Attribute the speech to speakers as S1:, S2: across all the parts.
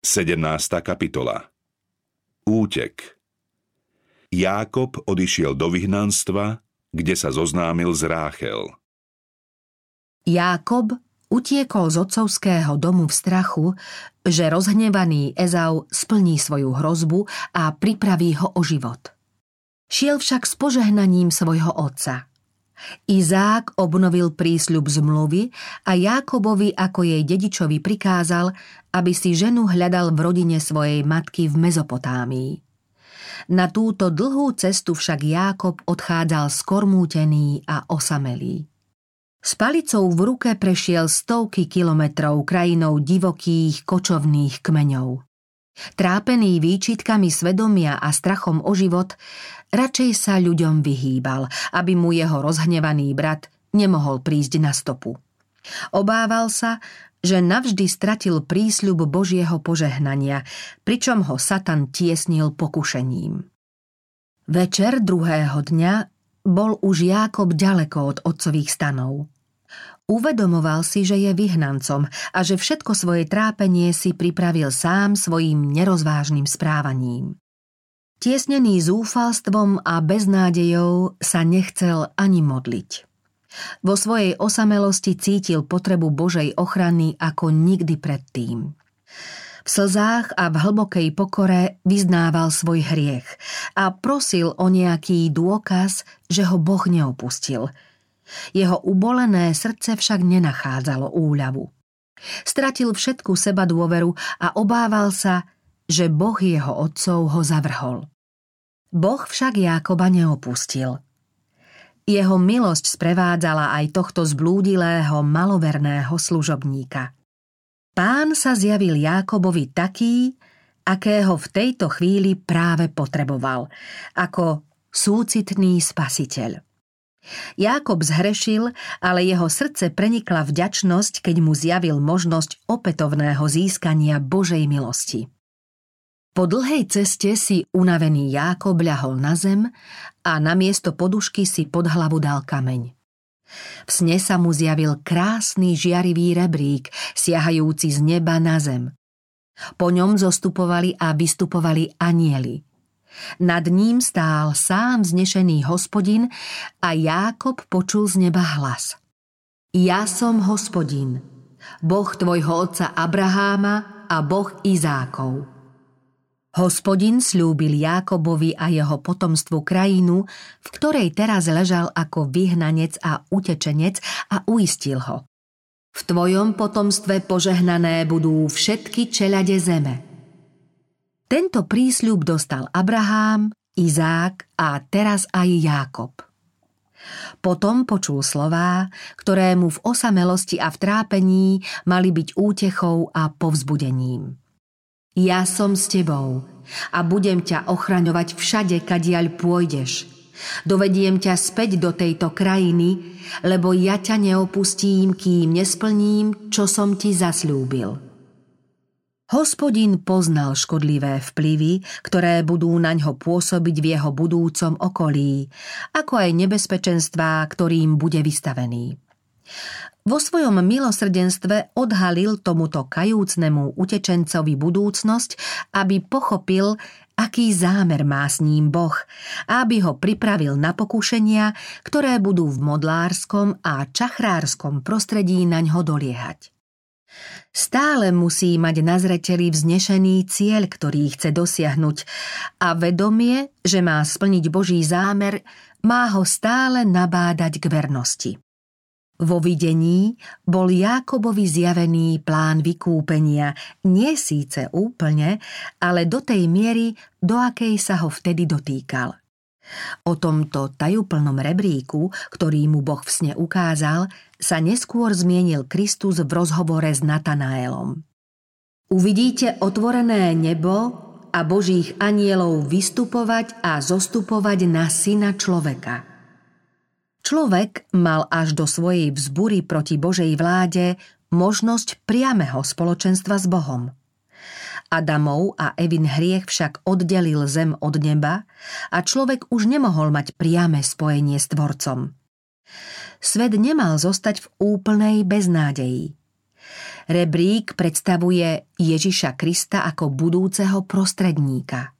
S1: 17. kapitola Útek Jákob odišiel do vyhnanstva, kde sa zoznámil z Ráchel.
S2: Jákob utiekol z otcovského domu v strachu, že rozhnevaný Ezau splní svoju hrozbu a pripraví ho o život. Šiel však s požehnaním svojho otca – Izák obnovil prísľub zmluvy a Jákobovi ako jej dedičovi prikázal, aby si ženu hľadal v rodine svojej matky v Mezopotámii. Na túto dlhú cestu však Jákob odchádzal skormútený a osamelý. S palicou v ruke prešiel stovky kilometrov krajinou divokých kočovných kmeňov. Trápený výčitkami svedomia a strachom o život, radšej sa ľuďom vyhýbal, aby mu jeho rozhnevaný brat nemohol prísť na stopu. Obával sa, že navždy stratil prísľub Božieho požehnania, pričom ho Satan tiesnil pokušením. Večer druhého dňa bol už Jákob ďaleko od otcových stanov. Uvedomoval si, že je vyhnancom a že všetko svoje trápenie si pripravil sám svojim nerozvážnym správaním. Tiesnený zúfalstvom a beznádejou sa nechcel ani modliť. Vo svojej osamelosti cítil potrebu Božej ochrany ako nikdy predtým. V slzách a v hlbokej pokore vyznával svoj hriech a prosil o nejaký dôkaz, že ho Boh neopustil – jeho ubolené srdce však nenachádzalo úľavu. Stratil všetku seba dôveru a obával sa, že Boh jeho otcov ho zavrhol. Boh však Jákoba neopustil. Jeho milosť sprevádzala aj tohto zblúdilého, maloverného služobníka. Pán sa zjavil Jákobovi taký, akého v tejto chvíli práve potreboval, ako súcitný spasiteľ. Jákob zhrešil, ale jeho srdce prenikla vďačnosť, keď mu zjavil možnosť opätovného získania Božej milosti. Po dlhej ceste si unavený Jákob ľahol na zem a na miesto podušky si pod hlavu dal kameň. V sne sa mu zjavil krásny žiarivý rebrík, siahajúci z neba na zem. Po ňom zostupovali a vystupovali anieli – nad ním stál sám znešený hospodin a Jákob počul z neba hlas. Ja som hospodin, boh tvojho otca Abraháma a boh Izákov. Hospodin slúbil Jákobovi a jeho potomstvu krajinu, v ktorej teraz ležal ako vyhnanec a utečenec a uistil ho. V tvojom potomstve požehnané budú všetky čelade zeme – tento prísľub dostal Abrahám, Izák a teraz aj Jákob. Potom počul slová, ktoré mu v osamelosti a v trápení mali byť útechou a povzbudením. Ja som s tebou a budem ťa ochraňovať všade, kadiaľ pôjdeš. Dovediem ťa späť do tejto krajiny, lebo ja ťa neopustím, kým nesplním, čo som ti zasľúbil. Hospodin poznal škodlivé vplyvy, ktoré budú na ňo pôsobiť v jeho budúcom okolí, ako aj nebezpečenstvá, ktorým bude vystavený. Vo svojom milosrdenstve odhalil tomuto kajúcnemu utečencovi budúcnosť, aby pochopil, aký zámer má s ním Boh aby ho pripravil na pokušenia, ktoré budú v modlárskom a čachrárskom prostredí na ňo doliehať. Stále musí mať na zreteli vznešený cieľ, ktorý chce dosiahnuť a vedomie, že má splniť Boží zámer, má ho stále nabádať k vernosti. Vo videní bol Jákobovi zjavený plán vykúpenia, nie síce úplne, ale do tej miery, do akej sa ho vtedy dotýkal. O tomto tajúplnom rebríku, ktorý mu Boh v sne ukázal, sa neskôr zmienil Kristus v rozhovore s Natanaelom. Uvidíte otvorené nebo a božích anielov vystupovať a zostupovať na syna človeka. Človek mal až do svojej vzbury proti Božej vláde možnosť priameho spoločenstva s Bohom – Adamov a Evin hriech však oddelil zem od neba a človek už nemohol mať priame spojenie s Tvorcom. Svet nemal zostať v úplnej beznádeji. Rebrík predstavuje Ježiša Krista ako budúceho prostredníka.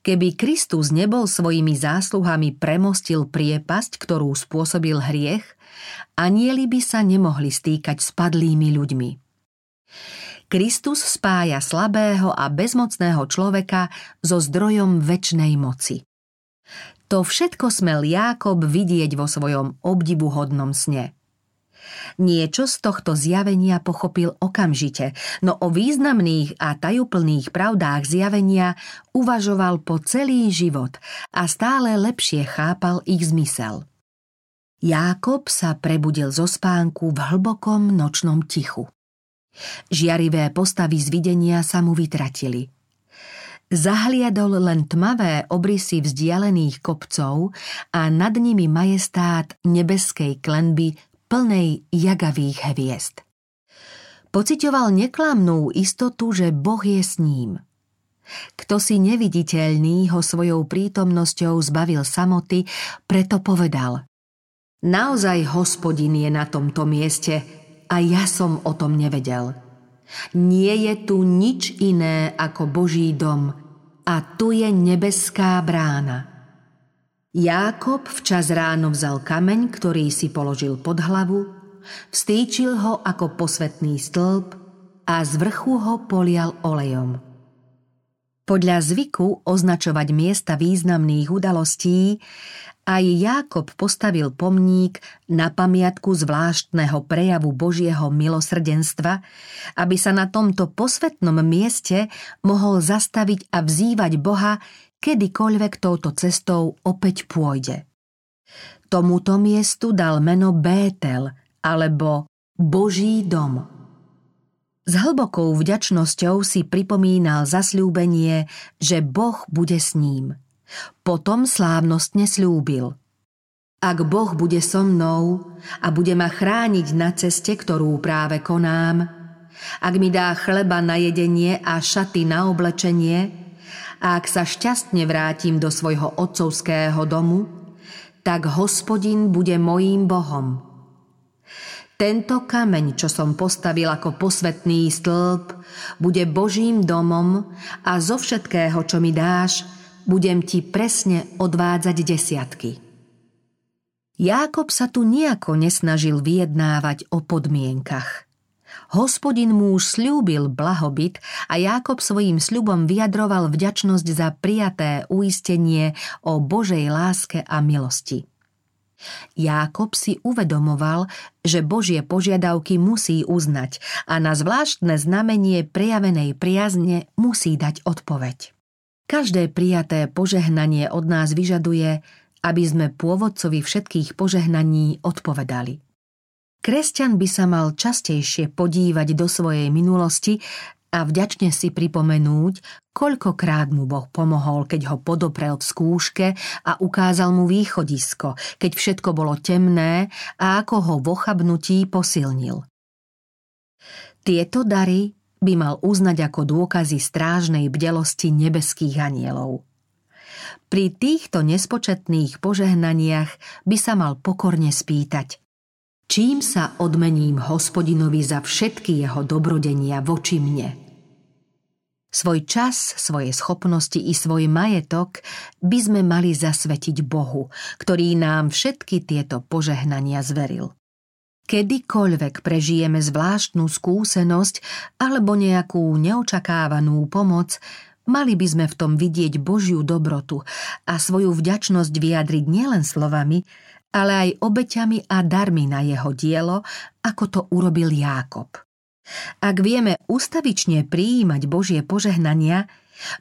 S2: Keby Kristus nebol svojimi zásluhami premostil priepasť, ktorú spôsobil hriech, anieli by sa nemohli stýkať s padlými ľuďmi. Kristus spája slabého a bezmocného človeka so zdrojom väčšnej moci. To všetko smel Jákob vidieť vo svojom obdivuhodnom sne – Niečo z tohto zjavenia pochopil okamžite, no o významných a tajúplných pravdách zjavenia uvažoval po celý život a stále lepšie chápal ich zmysel. Jákob sa prebudil zo spánku v hlbokom nočnom tichu. Žiarivé postavy z videnia sa mu vytratili. Zahliadol len tmavé obrysy vzdialených kopcov a nad nimi majestát nebeskej klenby plnej jagavých hviezd. Pocitoval neklamnú istotu, že Boh je s ním. Kto si neviditeľný ho svojou prítomnosťou zbavil samoty, preto povedal Naozaj hospodin je na tomto mieste a ja som o tom nevedel. Nie je tu nič iné ako Boží dom a tu je nebeská brána. Jákob včas ráno vzal kameň, ktorý si položil pod hlavu, vstýčil ho ako posvetný stĺp a z vrchu ho polial olejom. Podľa zvyku označovať miesta významných udalostí aj Jákob postavil pomník na pamiatku zvláštneho prejavu Božieho milosrdenstva, aby sa na tomto posvetnom mieste mohol zastaviť a vzývať Boha kedykoľvek touto cestou opäť pôjde. Tomuto miestu dal meno Bétel alebo Boží dom. S hlbokou vďačnosťou si pripomínal zasľúbenie, že Boh bude s ním. Potom slávnostne slúbil. Ak Boh bude so mnou a bude ma chrániť na ceste, ktorú práve konám, ak mi dá chleba na jedenie a šaty na oblečenie, a ak sa šťastne vrátim do svojho otcovského domu, tak hospodin bude mojím Bohom. Tento kameň, čo som postavil ako posvetný stĺp, bude Božím domom a zo všetkého, čo mi dáš, budem ti presne odvádzať desiatky. Jákob sa tu nejako nesnažil vyjednávať o podmienkach – Hospodin mu už slúbil blahobyt a Jákob svojim sľubom vyjadroval vďačnosť za prijaté uistenie o Božej láske a milosti. Jákob si uvedomoval, že Božie požiadavky musí uznať a na zvláštne znamenie prejavenej priazne musí dať odpoveď. Každé prijaté požehnanie od nás vyžaduje, aby sme pôvodcovi všetkých požehnaní odpovedali – Kresťan by sa mal častejšie podívať do svojej minulosti a vďačne si pripomenúť, koľkokrát mu Boh pomohol, keď ho podoprel v skúške a ukázal mu východisko, keď všetko bolo temné a ako ho v ochabnutí posilnil. Tieto dary by mal uznať ako dôkazy strážnej bdelosti nebeských anielov. Pri týchto nespočetných požehnaniach by sa mal pokorne spýtať – čím sa odmením hospodinovi za všetky jeho dobrodenia voči mne. Svoj čas, svoje schopnosti i svoj majetok by sme mali zasvetiť Bohu, ktorý nám všetky tieto požehnania zveril. Kedykoľvek prežijeme zvláštnu skúsenosť alebo nejakú neočakávanú pomoc, mali by sme v tom vidieť Božiu dobrotu a svoju vďačnosť vyjadriť nielen slovami, ale aj obeťami a darmi na jeho dielo, ako to urobil Jákob. Ak vieme ustavične prijímať Božie požehnania,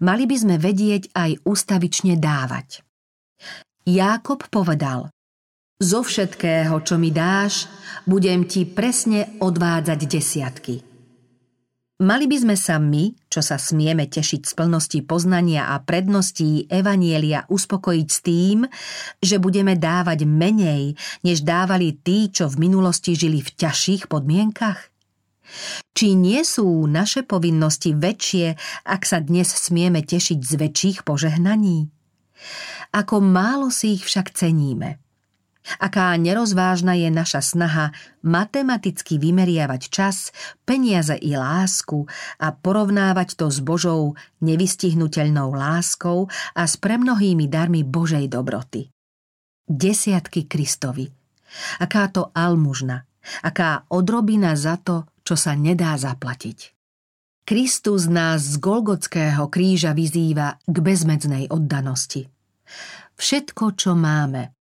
S2: mali by sme vedieť aj ustavične dávať. Jákob povedal, zo všetkého, čo mi dáš, budem ti presne odvádzať desiatky – Mali by sme sa my, čo sa smieme tešiť z plnosti poznania a predností Evanielia, uspokojiť s tým, že budeme dávať menej, než dávali tí, čo v minulosti žili v ťažších podmienkach? Či nie sú naše povinnosti väčšie, ak sa dnes smieme tešiť z väčších požehnaní? Ako málo si ich však ceníme – Aká nerozvážna je naša snaha matematicky vymeriavať čas, peniaze i lásku a porovnávať to s Božou nevystihnutelnou láskou a s premnohými darmi Božej dobroty. Desiatky Kristovi. Aká to almužna, aká odrobina za to, čo sa nedá zaplatiť. Kristus nás z Golgotského kríža vyzýva k bezmedznej oddanosti. Všetko, čo máme,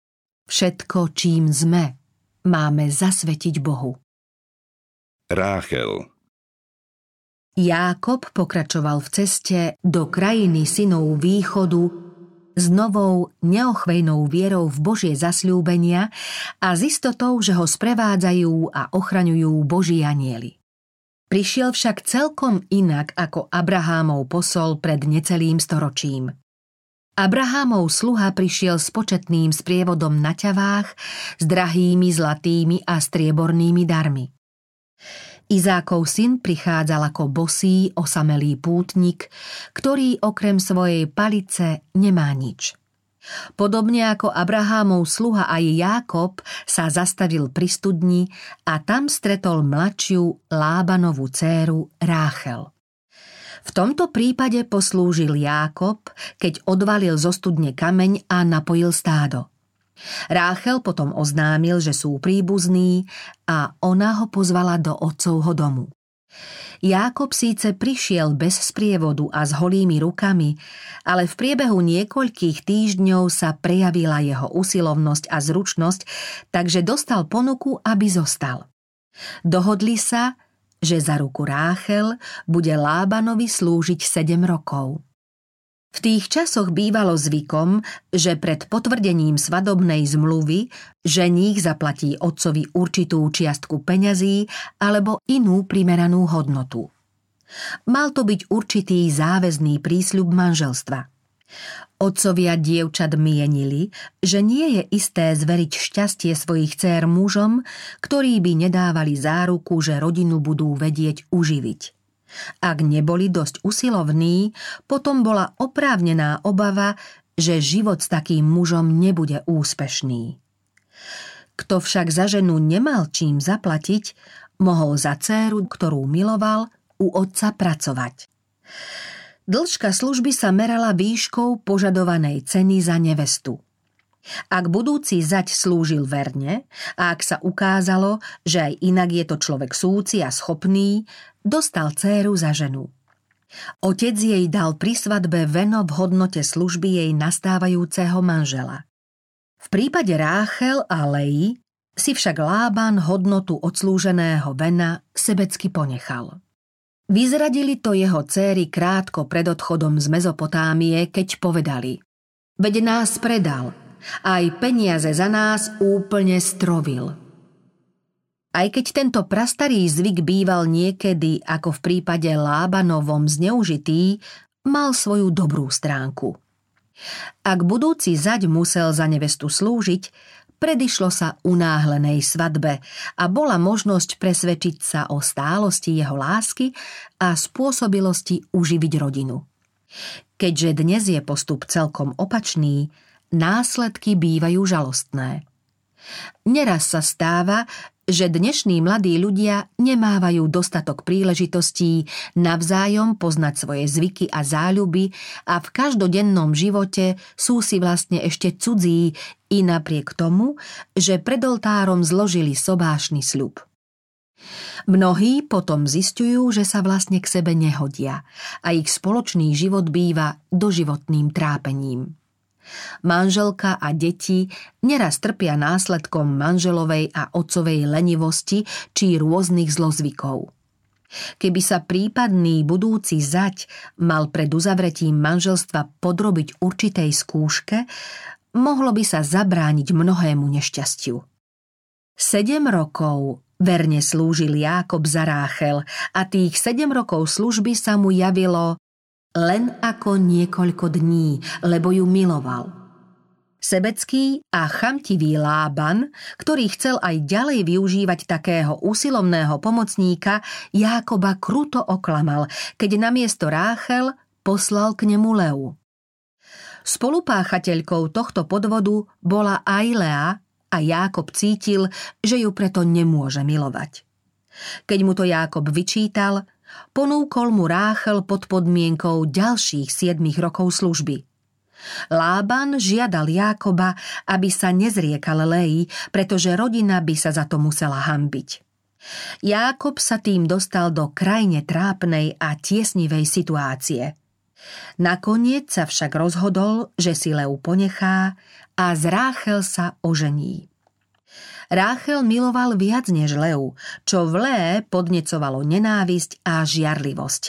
S2: Všetko, čím sme, máme zasvetiť Bohu.
S1: Ráchel
S2: Jákob pokračoval v ceste do krajiny synov východu s novou neochvejnou vierou v Božie zasľúbenia a s istotou, že ho sprevádzajú a ochraňujú Boží anieli. Prišiel však celkom inak ako Abrahámov posol pred necelým storočím. Abrahámov sluha prišiel s početným sprievodom na ťavách, s drahými zlatými a striebornými darmi. Izákov syn prichádzal ako bosý, osamelý pútnik, ktorý okrem svojej palice nemá nič. Podobne ako Abrahámov sluha aj Jákob sa zastavil pri studni a tam stretol mladšiu Lábanovú dceru Ráchel. V tomto prípade poslúžil Jákob, keď odvalil zo studne kameň a napojil stádo. Ráchel potom oznámil, že sú príbuzní a ona ho pozvala do otcovho domu. Jákob síce prišiel bez sprievodu a s holými rukami, ale v priebehu niekoľkých týždňov sa prejavila jeho usilovnosť a zručnosť, takže dostal ponuku, aby zostal. Dohodli sa, že za ruku Ráchel bude Lábanovi slúžiť 7 rokov. V tých časoch bývalo zvykom, že pred potvrdením svadobnej zmluvy ženích zaplatí otcovi určitú čiastku peňazí alebo inú primeranú hodnotu. Mal to byť určitý záväzný prísľub manželstva – Otcovia dievčat mienili, že nie je isté zveriť šťastie svojich dcér mužom, ktorí by nedávali záruku, že rodinu budú vedieť uživiť. Ak neboli dosť usilovní, potom bola oprávnená obava, že život s takým mužom nebude úspešný. Kto však za ženu nemal čím zaplatiť, mohol za dceru, ktorú miloval, u otca pracovať. Dĺžka služby sa merala výškou požadovanej ceny za nevestu. Ak budúci zať slúžil verne a ak sa ukázalo, že aj inak je to človek súci a schopný, dostal céru za ženu. Otec jej dal pri svadbe veno v hodnote služby jej nastávajúceho manžela. V prípade Ráchel a Leji si však Lában hodnotu odslúženého vena sebecky ponechal. Vyzradili to jeho céry krátko pred odchodom z Mezopotámie, keď povedali Veď nás predal, aj peniaze za nás úplne strovil. Aj keď tento prastarý zvyk býval niekedy, ako v prípade Lábanovom, zneužitý, mal svoju dobrú stránku. Ak budúci zaď musel za nevestu slúžiť, Predišlo sa unáhlenej svadbe a bola možnosť presvedčiť sa o stálosti jeho lásky a spôsobilosti uživiť rodinu. Keďže dnes je postup celkom opačný, následky bývajú žalostné. Neraz sa stáva, že dnešní mladí ľudia nemávajú dostatok príležitostí navzájom poznať svoje zvyky a záľuby a v každodennom živote sú si vlastne ešte cudzí i napriek tomu, že pred oltárom zložili sobášny sľub. Mnohí potom zistujú, že sa vlastne k sebe nehodia a ich spoločný život býva doživotným trápením. Manželka a deti neraz trpia následkom manželovej a otcovej lenivosti či rôznych zlozvykov. Keby sa prípadný budúci zať mal pred uzavretím manželstva podrobiť určitej skúške, mohlo by sa zabrániť mnohému nešťastiu. Sedem rokov verne slúžil Jákob za Ráchel a tých sedem rokov služby sa mu javilo len ako niekoľko dní, lebo ju miloval. Sebecký a chamtivý Lában, ktorý chcel aj ďalej využívať takého úsilovného pomocníka, Jákoba kruto oklamal, keď namiesto Ráchel poslal k nemu Leu. Spolupáchateľkou tohto podvodu bola aj Lea, a Jákob cítil, že ju preto nemôže milovať. Keď mu to Jákob vyčítal, ponúkol mu Ráchel pod podmienkou ďalších siedmých rokov služby. Lában žiadal Jákoba, aby sa nezriekal Leji, pretože rodina by sa za to musela hambiť. Jákob sa tým dostal do krajne trápnej a tiesnivej situácie. Nakoniec sa však rozhodol, že si Leu ponechá a z Ráchel sa ožení. Ráchel miloval viac než Leu, čo v Lé podnecovalo nenávisť a žiarlivosť.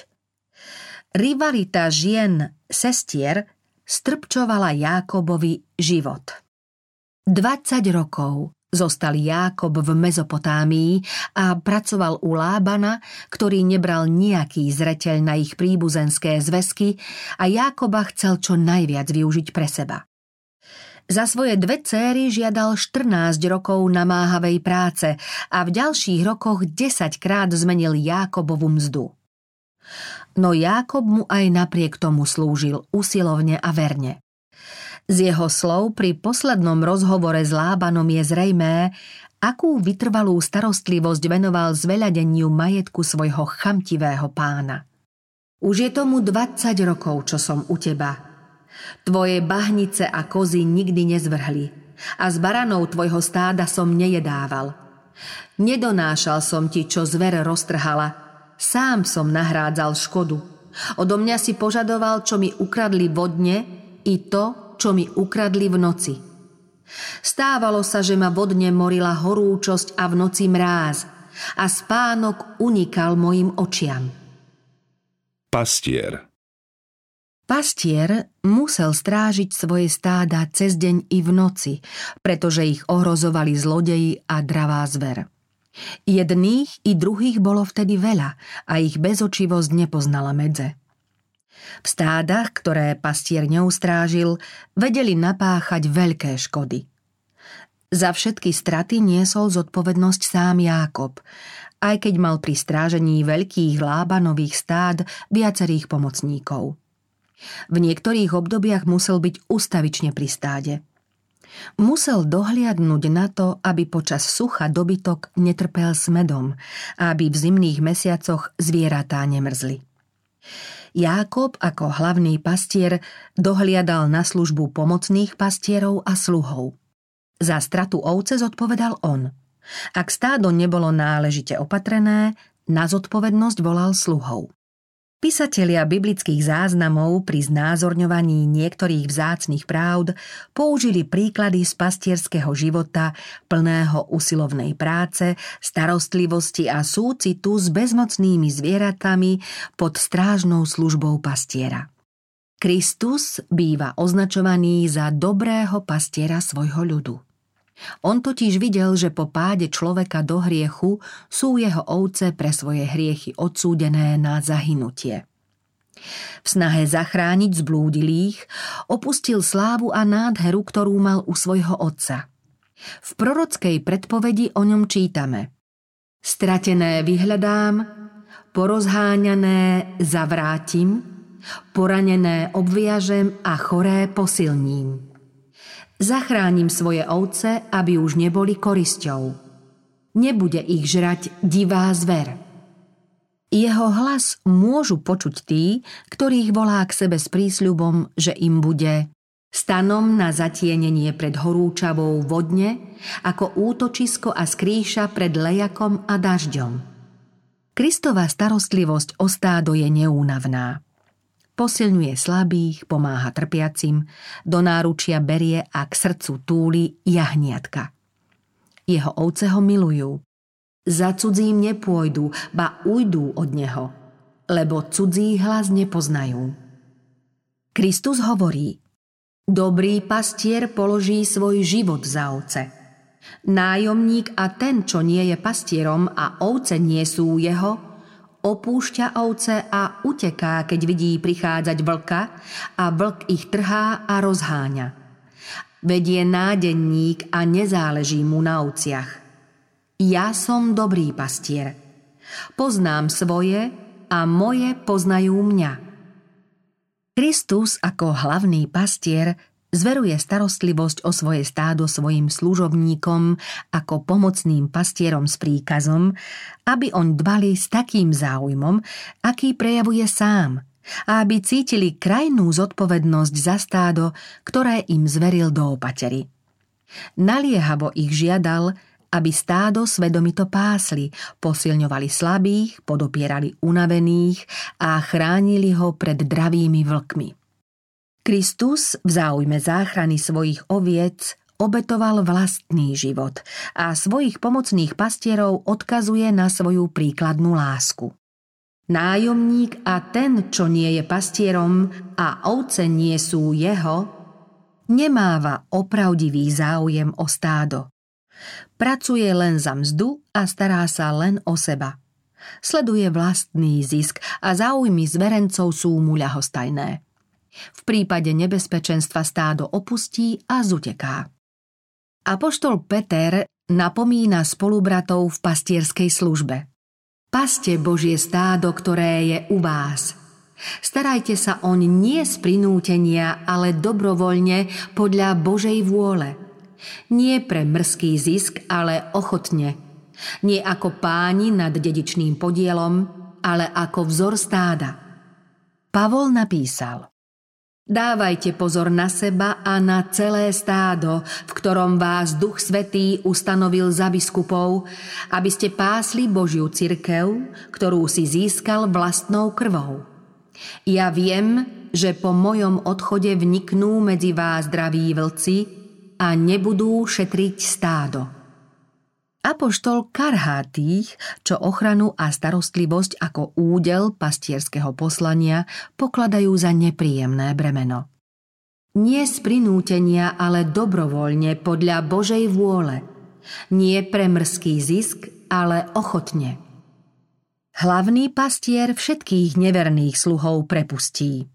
S2: Rivalita žien, sestier, strpčovala Jákobovi život. 20 rokov Zostal Jákob v Mezopotámii a pracoval u Lábana, ktorý nebral nejaký zreteľ na ich príbuzenské zväzky a Jákoba chcel čo najviac využiť pre seba. Za svoje dve céry žiadal 14 rokov namáhavej práce a v ďalších rokoch 10 krát zmenil Jákobovu mzdu. No Jákob mu aj napriek tomu slúžil usilovne a verne. Z jeho slov pri poslednom rozhovore s Lábanom je zrejmé, akú vytrvalú starostlivosť venoval zveľadeniu majetku svojho chamtivého pána. Už je tomu 20 rokov, čo som u teba. Tvoje bahnice a kozy nikdy nezvrhli a z baranov tvojho stáda som nejedával. Nedonášal som ti, čo zver roztrhala. Sám som nahrádzal škodu. Odo mňa si požadoval, čo mi ukradli vodne i to, čo mi ukradli v noci. Stávalo sa, že ma vodne morila horúčosť a v noci mráz a spánok unikal mojim očiam.
S1: Pastier
S2: Pastier musel strážiť svoje stáda cez deň i v noci, pretože ich ohrozovali zlodeji a dravá zver. Jedných i druhých bolo vtedy veľa a ich bezočivosť nepoznala medze. V stádach, ktoré pastier neustrážil, vedeli napáchať veľké škody. Za všetky straty niesol zodpovednosť sám Jákob, aj keď mal pri strážení veľkých lábanových stád viacerých pomocníkov. V niektorých obdobiach musel byť ustavične pri stáde. Musel dohliadnúť na to, aby počas sucha dobytok netrpel smedom a aby v zimných mesiacoch zvieratá nemrzli. Jákob ako hlavný pastier dohliadal na službu pomocných pastierov a sluhov. Za stratu ovce zodpovedal on. Ak stádo nebolo náležite opatrené, na zodpovednosť volal sluhov. Písatelia biblických záznamov pri znázorňovaní niektorých vzácnych pravd použili príklady z pastierského života plného usilovnej práce, starostlivosti a súcitu s bezmocnými zvieratami pod strážnou službou pastiera. Kristus býva označovaný za dobrého pastiera svojho ľudu. On totiž videl, že po páde človeka do hriechu sú jeho ovce pre svoje hriechy odsúdené na zahynutie. V snahe zachrániť zblúdilých opustil slávu a nádheru, ktorú mal u svojho otca. V prorockej predpovedi o ňom čítame Stratené vyhľadám, porozháňané zavrátim, poranené obviažem a choré posilním. Zachránim svoje ovce, aby už neboli korisťou. Nebude ich žrať divá zver. Jeho hlas môžu počuť tí, ktorých volá k sebe s prísľubom, že im bude stanom na zatienenie pred horúčavou vodne, ako útočisko a skrýša pred lejakom a dažďom. Kristová starostlivosť o stádo je neúnavná. Posilňuje slabých, pomáha trpiacim, do náručia berie a k srdcu túli jahniatka. Jeho ovce ho milujú. Za cudzím nepôjdu, ba ujdú od neho, lebo cudzí hlas nepoznajú. Kristus hovorí, dobrý pastier položí svoj život za ovce. Nájomník a ten, čo nie je pastierom a ovce nie sú jeho, opúšťa ovce a uteká, keď vidí prichádzať vlka a vlk ich trhá a rozháňa. Vedie nádenník a nezáleží mu na ovciach. Ja som dobrý pastier. Poznám svoje a moje poznajú mňa. Kristus ako hlavný pastier Zveruje starostlivosť o svoje stádo svojim služobníkom ako pomocným pastierom s príkazom, aby on dbali s takým záujmom, aký prejavuje sám, a aby cítili krajnú zodpovednosť za stádo, ktoré im zveril do opatery. Naliehavo ich žiadal, aby stádo svedomito pásli, posilňovali slabých, podopierali unavených a chránili ho pred dravými vlkmi. Kristus v záujme záchrany svojich oviec obetoval vlastný život a svojich pomocných pastierov odkazuje na svoju príkladnú lásku. Nájomník a ten, čo nie je pastierom a ovce nie sú jeho, nemáva opravdivý záujem o stádo. Pracuje len za mzdu a stará sa len o seba. Sleduje vlastný zisk a záujmy zverencov sú mu ľahostajné. V prípade nebezpečenstva stádo opustí a zuteká. Apoštol Peter napomína spolubratov v pastierskej službe. Paste Božie stádo, ktoré je u vás. Starajte sa oň nie z prinútenia, ale dobrovoľne podľa Božej vôle. Nie pre mrzký zisk, ale ochotne. Nie ako páni nad dedičným podielom, ale ako vzor stáda. Pavol napísal Dávajte pozor na seba a na celé stádo, v ktorom vás Duch Svetý ustanovil za biskupov, aby ste pásli Božiu cirkev, ktorú si získal vlastnou krvou. Ja viem, že po mojom odchode vniknú medzi vás zdraví vlci a nebudú šetriť stádo. Apoštol karhá tých, čo ochranu a starostlivosť ako údel pastierského poslania pokladajú za nepríjemné bremeno. Nie z prinútenia, ale dobrovoľne podľa Božej vôle. Nie pre mrzký zisk, ale ochotne. Hlavný pastier všetkých neverných sluhov prepustí.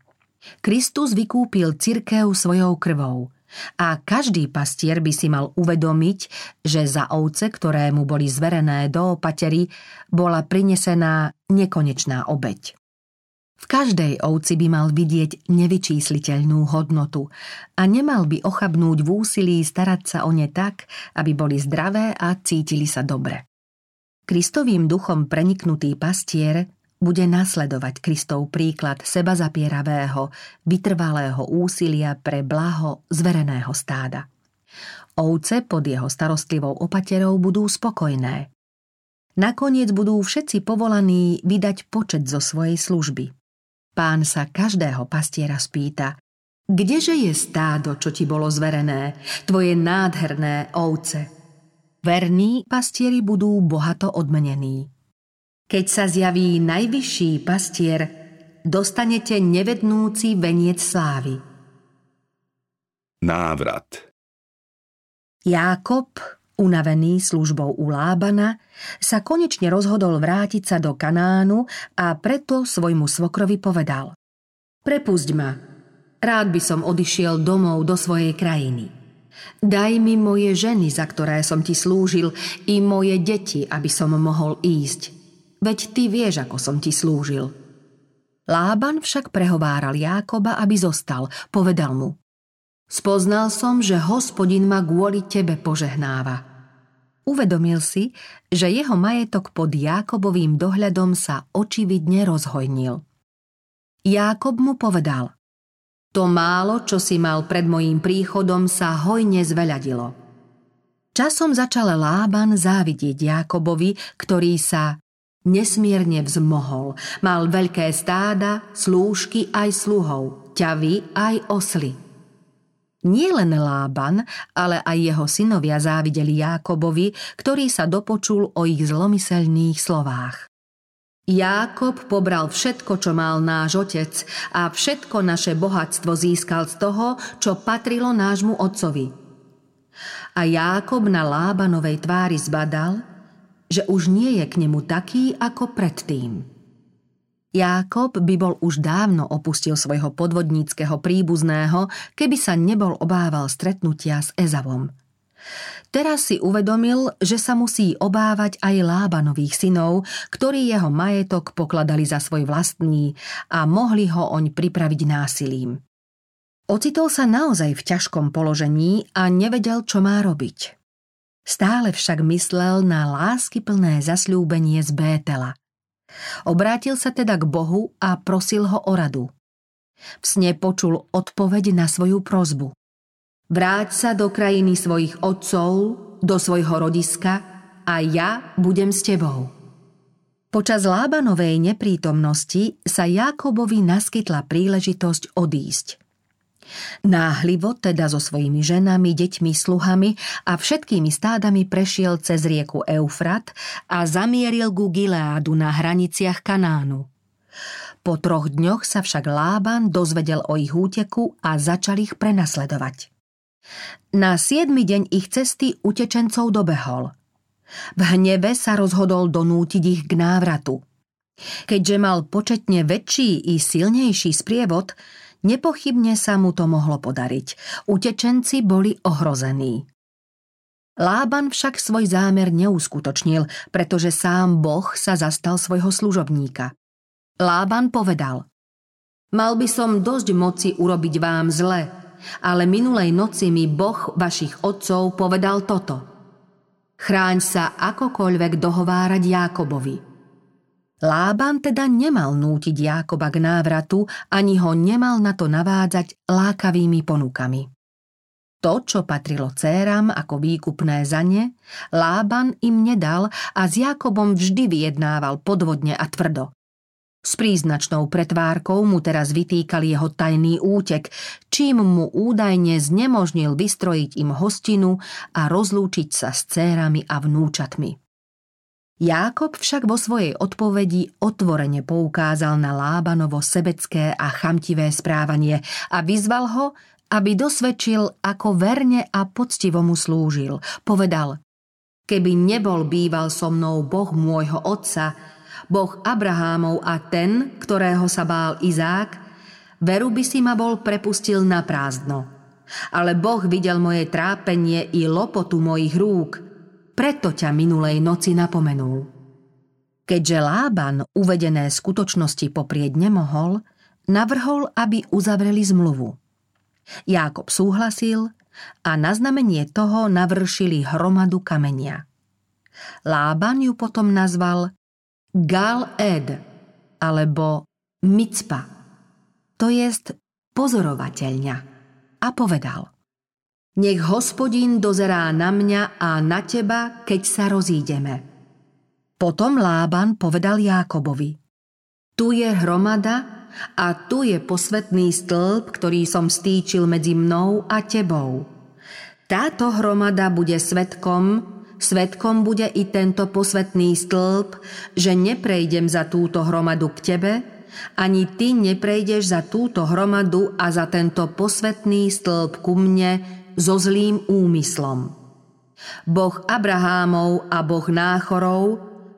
S2: Kristus vykúpil cirkev svojou krvou – a každý pastier by si mal uvedomiť, že za ovce, ktoré mu boli zverené do opatery, bola prinesená nekonečná obeď. V každej ovci by mal vidieť nevyčísliteľnú hodnotu a nemal by ochabnúť v úsilí starať sa o ne tak, aby boli zdravé a cítili sa dobre. Kristovým duchom preniknutý pastier bude nasledovať Kristov príklad seba zapieravého, vytrvalého úsilia pre blaho zvereného stáda. Ovce pod jeho starostlivou opaterou budú spokojné. Nakoniec budú všetci povolaní vydať počet zo svojej služby. Pán sa každého pastiera spýta, kdeže je stádo, čo ti bolo zverené, tvoje nádherné ovce? Verní pastieri budú bohato odmenení. Keď sa zjaví najvyšší pastier, dostanete nevednúci veniec slávy.
S1: Návrat
S2: Jákob, unavený službou u Lábana, sa konečne rozhodol vrátiť sa do Kanánu a preto svojmu svokrovi povedal Prepusť ma, rád by som odišiel domov do svojej krajiny. Daj mi moje ženy, za ktoré som ti slúžil, i moje deti, aby som mohol ísť. Veď ty vieš, ako som ti slúžil. Lában však prehováral Jákoba, aby zostal. Povedal mu. Spoznal som, že hospodin ma kvôli tebe požehnáva. Uvedomil si, že jeho majetok pod Jákobovým dohľadom sa očividne rozhojnil. Jákob mu povedal To málo, čo si mal pred mojím príchodom, sa hojne zveľadilo. Časom začal Lában závidieť Jákobovi, ktorý sa Nesmierne vzmohol, mal veľké stáda, slúžky aj sluhov, ťavy aj osly. Nie len Lában, ale aj jeho synovia závideli Jákobovi, ktorý sa dopočul o ich zlomyselných slovách. Jákob pobral všetko, čo mal náš otec a všetko naše bohatstvo získal z toho, čo patrilo nášmu otcovi. A Jákob na Lábanovej tvári zbadal – že už nie je k nemu taký ako predtým. Jákob by bol už dávno opustil svojho podvodníckého príbuzného, keby sa nebol obával stretnutia s Ezavom. Teraz si uvedomil, že sa musí obávať aj Lábanových synov, ktorí jeho majetok pokladali za svoj vlastný a mohli ho oň pripraviť násilím. Ocitol sa naozaj v ťažkom položení a nevedel, čo má robiť. Stále však myslel na láskyplné zasľúbenie z Bétela. Obrátil sa teda k Bohu a prosil ho o radu. V sne počul odpoveď na svoju prozbu. Vráť sa do krajiny svojich otcov, do svojho rodiska a ja budem s tebou. Počas Lábanovej neprítomnosti sa Jákobovi naskytla príležitosť odísť. Náhlivo teda so svojimi ženami, deťmi, sluhami a všetkými stádami prešiel cez rieku Eufrat a zamieril ku Gileádu na hraniciach Kanánu. Po troch dňoch sa však Lában dozvedel o ich úteku a začal ich prenasledovať. Na siedmy deň ich cesty utečencov dobehol. V hneve sa rozhodol donútiť ich k návratu. Keďže mal početne väčší i silnejší sprievod, Nepochybne sa mu to mohlo podariť. Utečenci boli ohrození. Lában však svoj zámer neuskutočnil, pretože sám Boh sa zastal svojho služobníka. Lában povedal Mal by som dosť moci urobiť vám zle, ale minulej noci mi Boh vašich otcov povedal toto. Chráň sa akokoľvek dohovárať Jákobovi – Lában teda nemal nútiť Jákoba k návratu, ani ho nemal na to navádzať lákavými ponukami. To, čo patrilo céram ako výkupné za ne, Lában im nedal a s Jakobom vždy vyjednával podvodne a tvrdo. S príznačnou pretvárkou mu teraz vytýkal jeho tajný útek, čím mu údajne znemožnil vystrojiť im hostinu a rozlúčiť sa s cérami a vnúčatmi. Jákob však vo svojej odpovedi otvorene poukázal na Lábanovo sebecké a chamtivé správanie a vyzval ho, aby dosvedčil, ako verne a poctivo mu slúžil. Povedal, keby nebol býval so mnou Boh môjho otca, Boh Abrahámov a ten, ktorého sa bál Izák, veru by si ma bol prepustil na prázdno. Ale Boh videl moje trápenie i lopotu mojich rúk – preto ťa minulej noci napomenul. Keďže Lában uvedené skutočnosti poprieť nemohol, navrhol, aby uzavreli zmluvu. Jákob súhlasil a na znamenie toho navršili hromadu kamenia. Lában ju potom nazval Gal Ed alebo Micpa, to jest pozorovateľňa, a povedal – nech hospodín dozerá na mňa a na teba, keď sa rozídeme. Potom Lában povedal Jákobovi. Tu je hromada a tu je posvetný stĺp, ktorý som stýčil medzi mnou a tebou. Táto hromada bude svetkom, svetkom bude i tento posvetný stĺp, že neprejdem za túto hromadu k tebe, ani ty neprejdeš za túto hromadu a za tento posvetný stĺp ku mne, so zlým úmyslom. Boh Abrahámov a Boh Náchorov,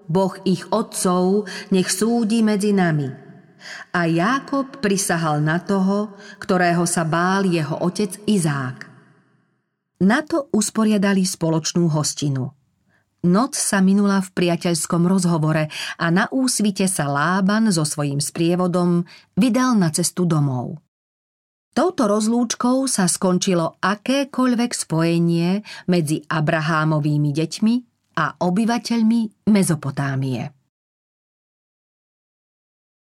S2: Boh ich otcov, nech súdi medzi nami. A Jákob prisahal na toho, ktorého sa bál jeho otec Izák. Na to usporiadali spoločnú hostinu. Noc sa minula v priateľskom rozhovore a na úsvite sa Lában so svojím sprievodom vydal na cestu domov. Touto rozlúčkou sa skončilo akékoľvek spojenie medzi Abrahámovými deťmi a obyvateľmi Mezopotámie.